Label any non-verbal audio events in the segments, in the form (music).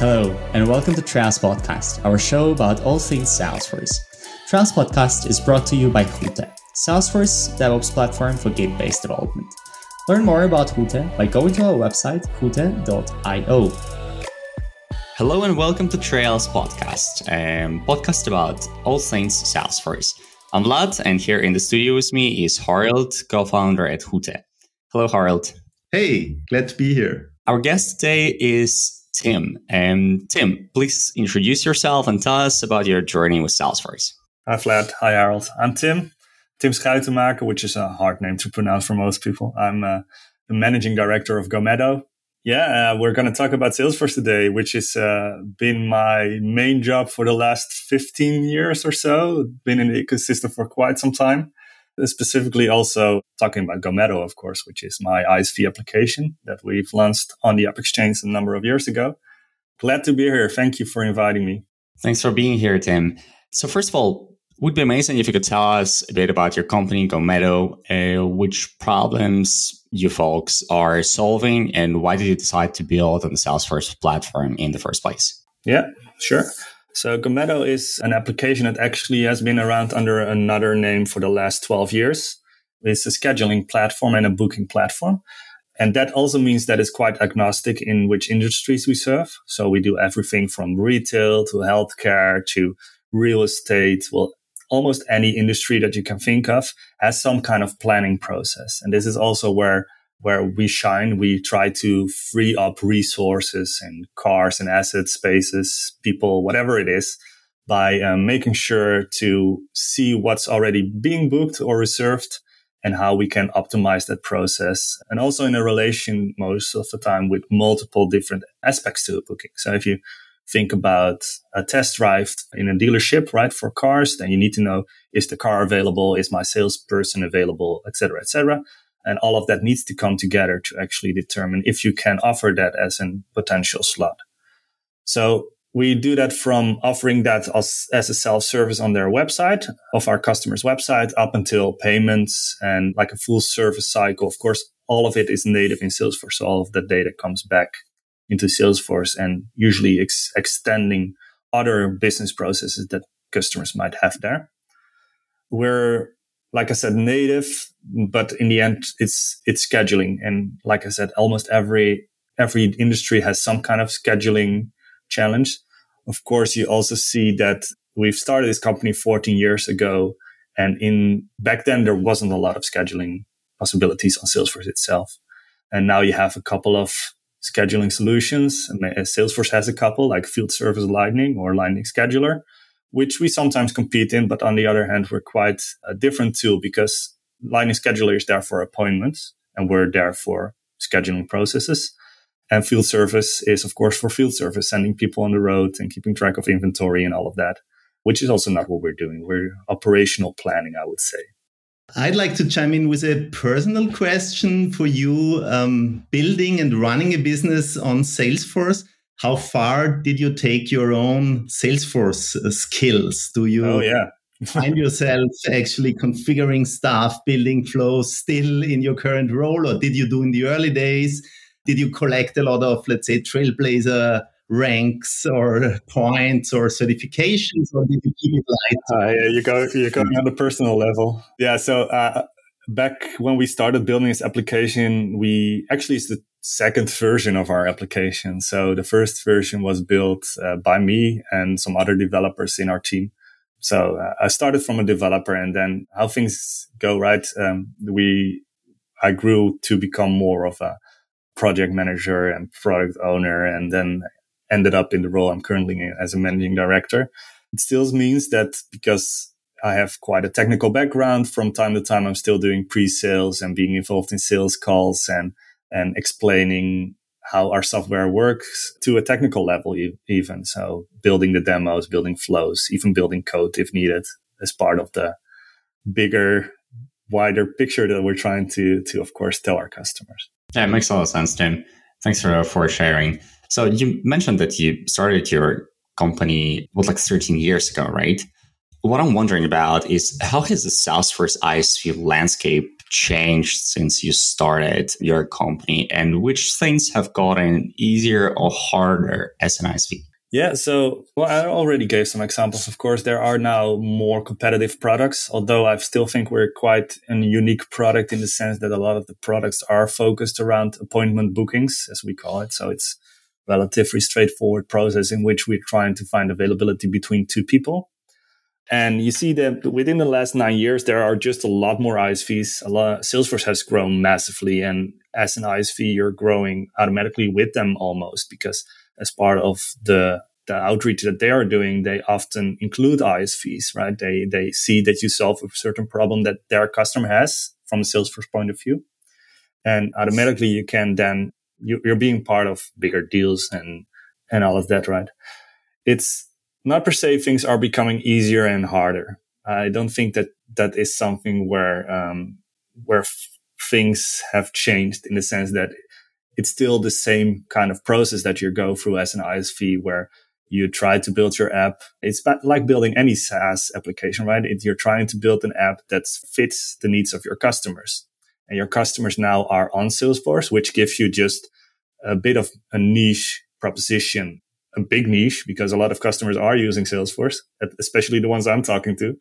Hello, and welcome to Trails Podcast, our show about all things Salesforce. Trails Podcast is brought to you by Hutte, Salesforce DevOps platform for Git-based development. Learn more about Hutte by going to our website, hutte.io. Hello and welcome to Trails Podcast, a podcast about all things Salesforce. I'm Vlad, and here in the studio with me is Harold, co-founder at Hutte. Hello, Harold. Hey, glad to be here. Our guest today is Tim. And Tim, please introduce yourself and tell us about your journey with Salesforce. Hi, Vlad. Hi, Harold. I'm Tim. Tim Schuitemaker, which is a hard name to pronounce for most people. I'm uh, the managing director of GoMeddo. Yeah, uh, we're going to talk about Salesforce today, which has uh, been my main job for the last 15 years or so. Been in the ecosystem for quite some time. Specifically, also talking about GoMeddo, of course, which is my ISV application that we've launched on the App Exchange a number of years ago. Glad to be here. Thank you for inviting me. Thanks for being here, Tim. So, first of all, would be amazing if you could tell us a bit about your company, GoMeddo, uh, which problems you folks are solving, and why did you decide to build on the Salesforce platform in the first place? Yeah, sure. So GoMeddo is an application that actually has been around under another name for the last 12 years. It's a scheduling platform and a booking platform. And that also means that it's quite agnostic in which industries we serve. So we do everything from retail to healthcare to real estate. Well, almost any industry that you can think of has some kind of planning process. And this is also where where we shine. We try to free up resources and cars and assets, spaces, people, whatever it is, by um, making sure to see what's already being booked or reserved and how we can optimize that process. And also in a relation most of the time with multiple different aspects to a booking. So if you think about a test drive in a dealership, right, for cars, then you need to know, is the car available? Is my salesperson available? Et cetera, et cetera. And all of that needs to come together to actually determine if you can offer that as a potential slot. So we do that from offering that as, as a self service on their website of our customer's website up until payments and like a full service cycle. Of course, all of it is native in Salesforce. So all of the data comes back into Salesforce and usually ex- extending other business processes that customers might have there. We're like I said, native, but in the end, it's, it's scheduling. And like I said, almost every, every industry has some kind of scheduling challenge. Of course, you also see that we've started this company 14 years ago. And in back then, there wasn't a lot of scheduling possibilities on Salesforce itself. And now you have a couple of scheduling solutions. Salesforce has a couple like Field Service Lightning or Lightning Scheduler which we sometimes compete in. But on the other hand, we're quite a different tool because Lightning Scheduler is there for appointments and we're there for scheduling processes. And field service is, of course, for field service, sending people on the road and keeping track of inventory and all of that, which is also not what we're doing. We're operational planning, I would say. I'd like to chime in with a personal question for you. Um, building and running a business on Salesforce, how far did you take your own Salesforce uh, skills? Do you oh, yeah. find (laughs) yourself actually configuring stuff, building flows still in your current role, or did you do in the early days? Did you collect a lot of, let's say, Trailblazer ranks or points or certifications, or did you keep it light? Uh, yeah, you go you go on the personal level. Yeah, so uh, back when we started building this application, we actually it's the second version of our application. So the first version was built uh, by me and some other developers in our team. So uh, I started from a developer and then how things go, right? Um, we, I grew to become more of a project manager and product owner and then ended up in the role I'm currently in as a managing director. It still means that because I have quite a technical background from time to time, I'm still doing pre-sales and being involved in sales calls and and explaining how our software works to a technical level, even. So building the demos, building flows, even building code if needed as part of the bigger, wider picture that we're trying to, to of course, tell our customers. Yeah, it makes a lot of sense, Tim. Thanks for, for sharing. So you mentioned that you started your company, what, like 13 years ago, right? What I'm wondering about is how has the Salesforce ISV landscape changed since you started your company and which things have gotten easier or harder as an ISV? Yeah, so well, I already gave some examples. Of course, there are now more competitive products, although I still think we're quite a unique product in the sense that a lot of the products are focused around appointment bookings, as we call it. So it's relatively straightforward process in which we're trying to find availability between two people. And you see that within the last nine years, there are just a lot more ISVs. A lot, Salesforce has grown massively. And as an ISV, you're growing automatically with them almost because as part of the the outreach that they are doing, they often include ISVs, right? They they see that you solve a certain problem that their customer has from a Salesforce point of view, and automatically you can then you, you're being part of bigger deals and and all of that, right? It's not per se things are becoming easier and harder. I don't think that that is something where um, where f- things have changed in the sense that it's still the same kind of process that you go through as an ISV where you try to build your app. It's like building any SaaS application, right? It, you're trying to build an app that fits the needs of your customers. And your customers now are on Salesforce, which gives you just a bit of a niche proposition, a big niche because a lot of customers are using Salesforce, especially the ones I'm talking to.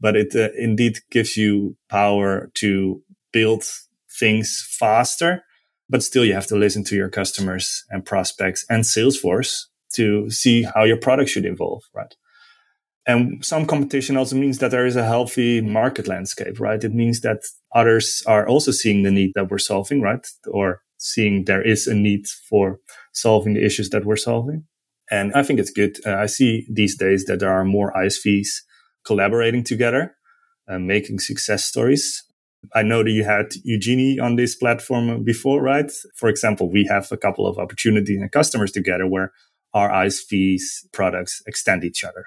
But it uh, indeed gives you power to build things faster but still you have to listen to your customers and prospects and Salesforce to see how your product should evolve, right? And some competition also means that there is a healthy market landscape, right? It means that others are also seeing the need that we're solving, right? Or seeing there is a need for solving the issues that we're solving. And I think it's good. Uh, I see these days that there are more ISVs collaborating together, uh, making success stories. I know that you had Eugenie on this platform before, right? For example, we have a couple of opportunities and customers together where our ISV's products extend each other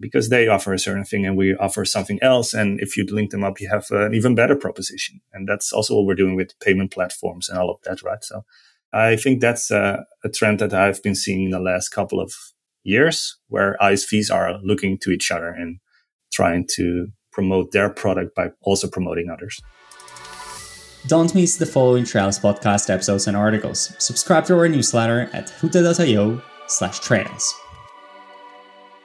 because they offer a certain thing and we offer something else. And if you link them up, you have an even better proposition. And that's also what we're doing with payment platforms and all of that, right? So I think that's a, a trend that I've been seeing in the last couple of years where ISVs are looking to each other and trying to promote their product by also promoting others. Don't miss the following Trails podcast episodes and articles. Subscribe to our newsletter at hutte.io slash trails.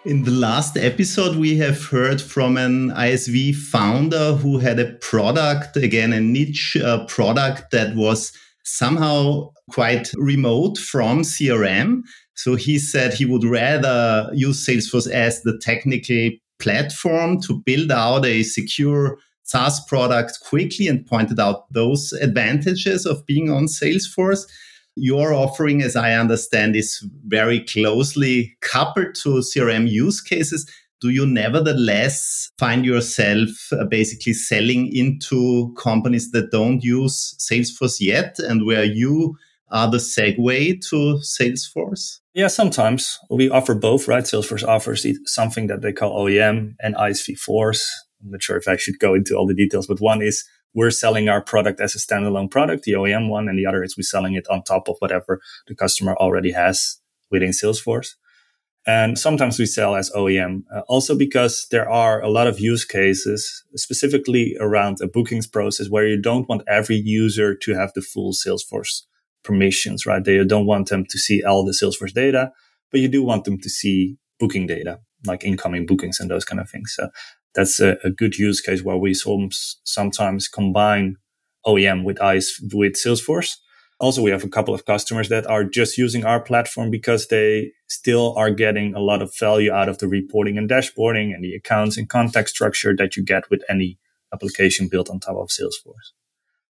In the last episode, we have heard from an ISV founder who had a product, again, a niche uh, product that was somehow quite remote from CRM. So he said he would rather use Salesforce as the technical platform to build out a secure SaaS product quickly and pointed out those advantages of being on Salesforce. Your offering, as I understand, is very closely coupled to CRM use cases. Do you nevertheless find yourself uh, basically selling into companies that don't use Salesforce yet and where you are the segue to Salesforce? Yeah, sometimes we offer both, right? Salesforce offers something that they call OEM and ISV Force. I'm not sure if I should go into all the details, but one is we're selling our product as a standalone product, the OEM one, and the other is we're selling it on top of whatever the customer already has within Salesforce. And sometimes we sell as OEM, uh, also because there are a lot of use cases, specifically around a bookings process where you don't want every user to have the full Salesforce permissions, right? They don't want them to see all the Salesforce data, but you do want them to see booking data, like incoming bookings and those kind of things. So that's a, a good use case where we sometimes combine OEM with ICE with Salesforce. Also, we have a couple of customers that are just using our platform because they still are getting a lot of value out of the reporting and dashboarding and the accounts and context structure that you get with any application built on top of Salesforce.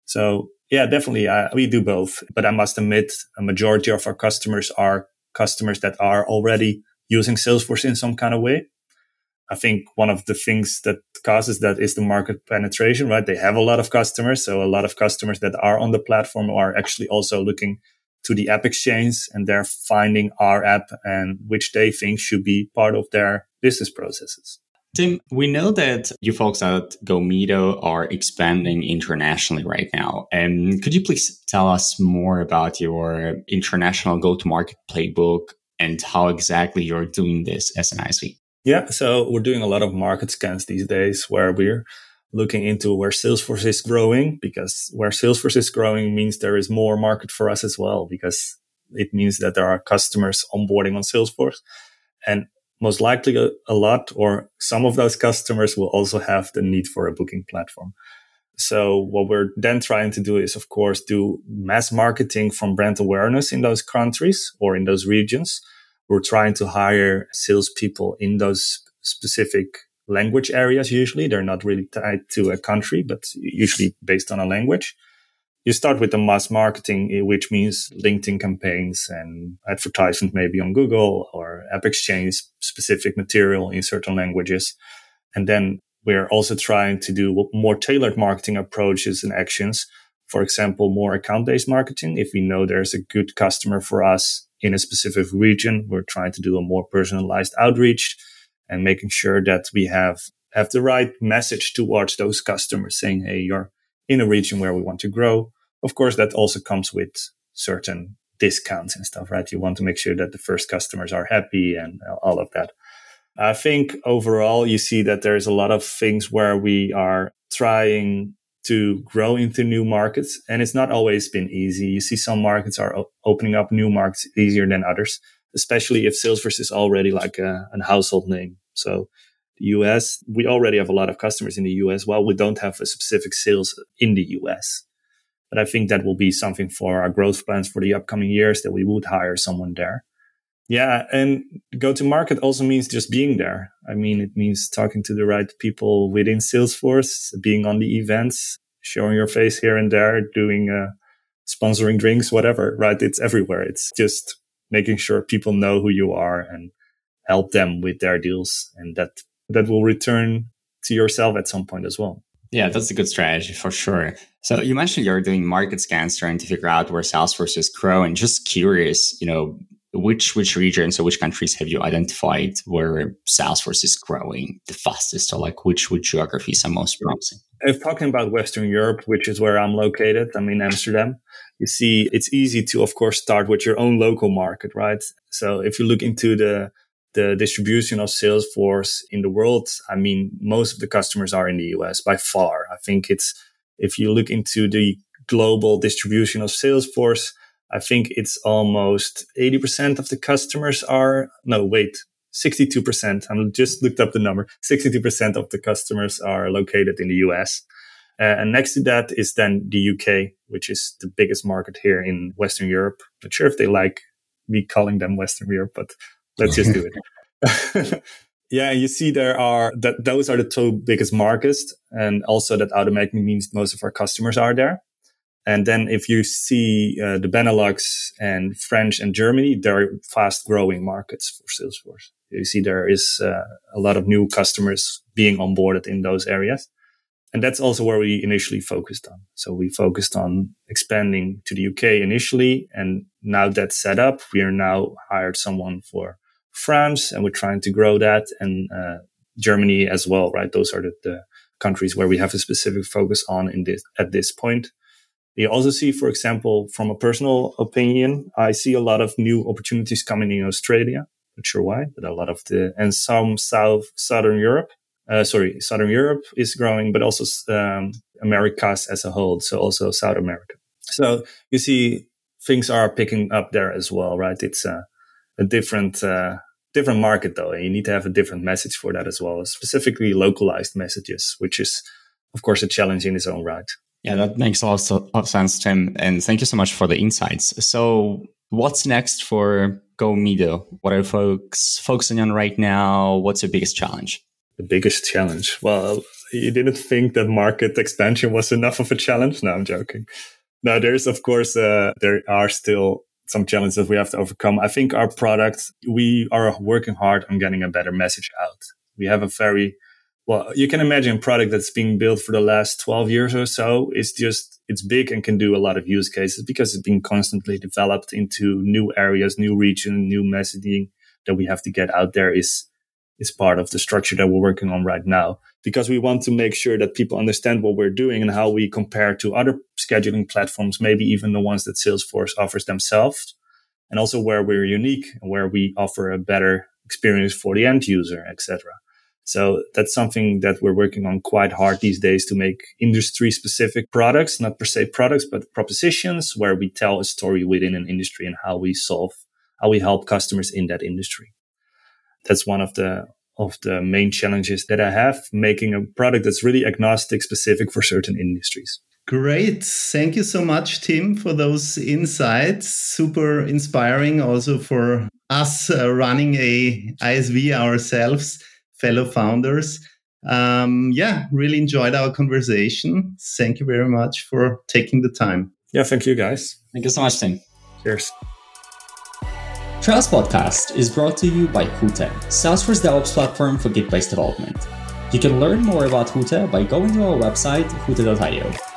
So yeah, definitely. Uh, we do both, but I must admit a majority of our customers are customers that are already using Salesforce in some kind of way. I think one of the things that causes that is the market penetration, right? They have a lot of customers. So a lot of customers that are on the platform are actually also looking to the app exchange and they're finding our app and which they think should be part of their business processes. Tim, we know that you folks at GoMeddo are expanding internationally right now. And could you please tell us more about your international go to market playbook and how exactly you're doing this as an ISV? Yeah, so we're doing a lot of market scans these days where we're looking into where Salesforce is growing because where Salesforce is growing means there is more market for us as well because it means that there are customers onboarding on Salesforce and most likely a, a lot or some of those customers will also have the need for a booking platform. So what we're then trying to do is, of course, do mass marketing from brand awareness in those countries or in those regions. We're trying to hire salespeople in those specific language areas. Usually they're not really tied to a country, but usually based on a language. You start with the mass marketing, eh, which means LinkedIn campaigns and advertisement maybe on Google or AppExchange specific material in certain languages. And then we're also trying to do more tailored marketing approaches and actions. For example, more account based marketing. If we know there's a good customer for us in a specific region, we're trying to do a more personalized outreach and making sure that we have, have the right message towards those customers saying, Hey, you're in a region where we want to grow. Of course, that also comes with certain discounts and stuff, right? You want to make sure that the first customers are happy and all of that. I think overall, you see that there's a lot of things where we are trying to grow into new markets. And it's not always been easy. You see some markets are opening up new markets easier than others, especially if Salesforce is already like uh, a, a household name. So the US, we already have a lot of customers in the US. Well, we don't have a specific sales in the US. But I think that will be something for our growth plans for the upcoming years that we would hire someone there. Yeah. And go to market also means just being there. I mean, it means talking to the right people within Salesforce, being on the events, showing your face here and there, doing, uh, sponsoring drinks, whatever, right? It's everywhere. It's just making sure people know who you are and help them with their deals. And that, that will return to yourself at some point as well. Yeah, that's a good strategy for sure. So you mentioned you're doing market scans trying to figure out where Salesforce is growing. Just curious, you know, which which regions or which countries have you identified where Salesforce is growing the fastest, or like which which geographies are most promising? If talking about Western Europe, which is where I'm located, I'm in Amsterdam. You see, it's easy to, of course, start with your own local market, right? So if you look into the the distribution of Salesforce in the world, I mean, most of the customers are in the US by far. I think it's if you look into the global distribution of Salesforce, I think it's almost 80% of the customers are, no, wait, 62%. I just looked up the number. 62% of the customers are located in the US. Uh, and next to that is then the UK, which is the biggest market here in Western Europe. Not sure if they like me calling them Western Europe, but let's just do it. (laughs) (laughs) yeah, you see there are that those are the two biggest markets. And also that automatically means most of our customers are there. And then if you see uh, the Benelux and French and Germany, they're fast growing markets for Salesforce. You see there is uh, a lot of new customers being onboarded in those areas. And that's also where we initially focused on. So we focused on expanding to the UK initially. And now that's set up, we are now hired someone for France and we're trying to grow that and uh, Germany as well, right? Those are the, the countries where we have a specific focus on in this, at this point. You also see, for example, from a personal opinion, I see a lot of new opportunities coming in Australia. Not sure why, but a lot of the, and some South, Southern Europe, uh, sorry, Southern Europe is growing, but also, um, Americas as a whole. So also South America. So you see things are picking up there as well, right? It's a, a different, uh, different market though. And you need to have a different message for that as well, specifically localized messages, which is, of course, a challenge in its own right. Yeah, that makes a lot of sense, Tim. And thank you so much for the insights. So, what's next for GoMeddo? What are folks focusing on right now? What's your biggest challenge? The biggest challenge? Well, you didn't think that market expansion was enough of a challenge? No, I'm joking. Now, there's, of course, uh, there are still some challenges we have to overcome. I think our product, we are working hard on getting a better message out. We have a very well, you can imagine a product that's being built for the last 12 years or so is just, it's big and can do a lot of use cases because it's being constantly developed into new areas, new region, new messaging that we have to get out there is, is part of the structure that we're working on right now because we want to make sure that people understand what we're doing and how we compare to other scheduling platforms, maybe even the ones that Salesforce offers themselves and also where we're unique and where we offer a better experience for the end user, etc. So that's something that we're working on quite hard these days to make industry specific products, not per se products, but propositions where we tell a story within an industry and how we solve, how we help customers in that industry. That's one of the, of the main challenges that I have making a product that's really agnostic specific for certain industries. Great. Thank you so much, Tim, for those insights. Super inspiring also for us uh, running a ISV ourselves fellow founders. Um, yeah, really enjoyed our conversation. Thank you very much for taking the time. Yeah, thank you guys. Thank you so much, Tim. Cheers. Trails Podcast is brought to you by Hutte, Salesforce DevOps platform for Git-based development. You can learn more about Hutte by going to our website, hutte.io.